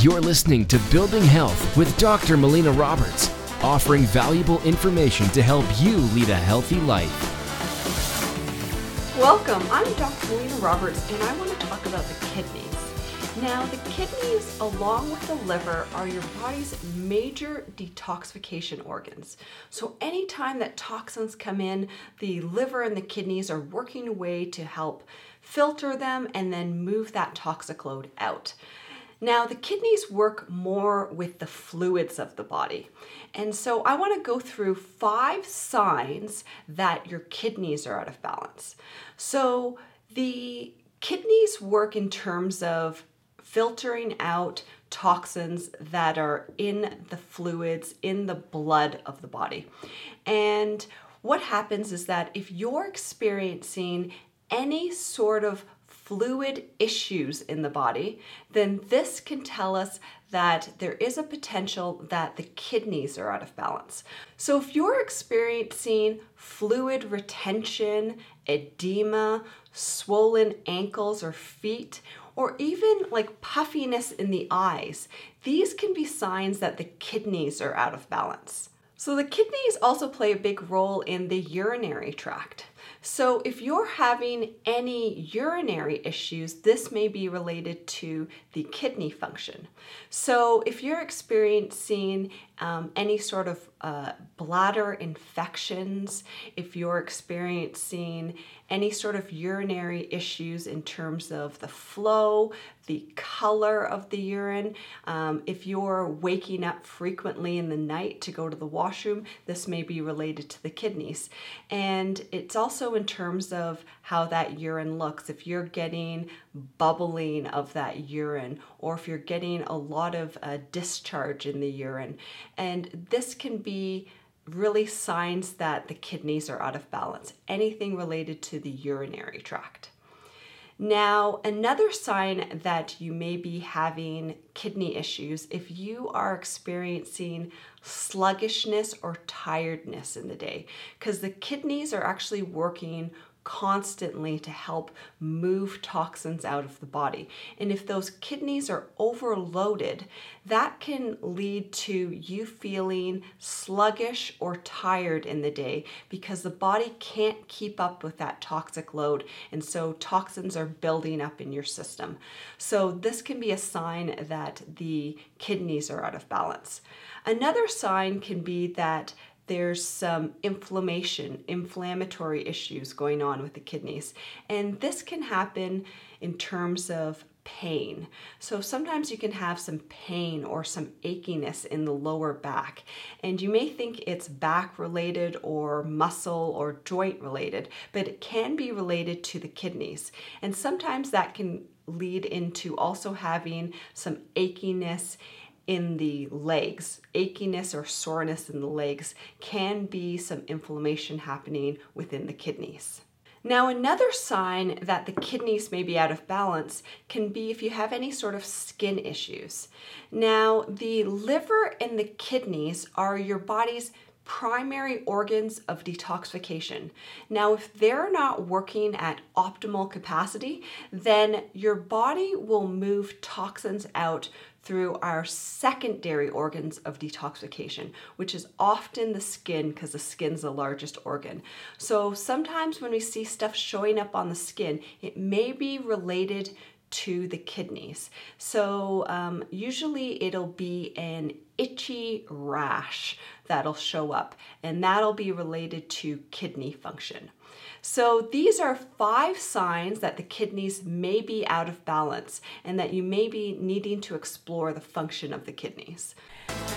You're listening to Building Health with Dr. Melina Roberts, offering valuable information to help you lead a healthy life. Welcome. I'm Dr. Melina Roberts, and I want to talk about the kidneys. Now, the kidneys, along with the liver, are your body's major detoxification organs. So, anytime that toxins come in, the liver and the kidneys are working away to help filter them and then move that toxic load out. Now, the kidneys work more with the fluids of the body. And so I want to go through five signs that your kidneys are out of balance. So the kidneys work in terms of filtering out toxins that are in the fluids, in the blood of the body. And what happens is that if you're experiencing any sort of fluid issues in the body, then this can tell us that there is a potential that the kidneys are out of balance. So, if you're experiencing fluid retention, edema, swollen ankles or feet, or even like puffiness in the eyes, these can be signs that the kidneys are out of balance. So, the kidneys also play a big role in the urinary tract. So, if you're having any urinary issues, this may be related to the kidney function. So, if you're experiencing um, any sort of uh, bladder infections, if you're experiencing any sort of urinary issues in terms of the flow, the color of the urine, um, if you're waking up frequently in the night to go to the washroom, this may be related to the kidneys. And it's also in terms of how that urine looks. If you're getting bubbling of that urine, or if you're getting a lot of uh, discharge in the urine, and this can be really signs that the kidneys are out of balance, anything related to the urinary tract. Now, another sign that you may be having kidney issues if you are experiencing sluggishness or tiredness in the day, because the kidneys are actually working constantly to help move toxins out of the body. And if those kidneys are overloaded, that can lead to you feeling sluggish or tired in the day because the body can't keep up with that toxic load. And so toxins are building up in your system. So this can be a sign that the kidneys are out of balance. Another sign can be that there's some inflammation, inflammatory issues going on with the kidneys. And this can happen in terms of pain. So sometimes you can have some pain or some achiness in the lower back, and you may think it's back related or muscle or joint related, but it can be related to the kidneys. And sometimes that can lead into also having some achiness in the legs. Achiness or soreness in the legs can be some inflammation happening within the kidneys. Now, another sign that the kidneys may be out of balance can be if you have any sort of skin issues. Now, the liver and the kidneys are your body's primary organs of detoxification. Now, if they're not working at optimal capacity, then your body will move toxins out through our secondary organs of detoxification, which is often the skin because the skin's the largest organ. So sometimes when we see stuff showing up on the skin, it may be related to the kidneys. So um, usually it'll be an itchy rash that'll show up, and that'll be related to kidney function. So, these are five signs that the kidneys may be out of balance and that you may be needing to explore the function of the kidneys.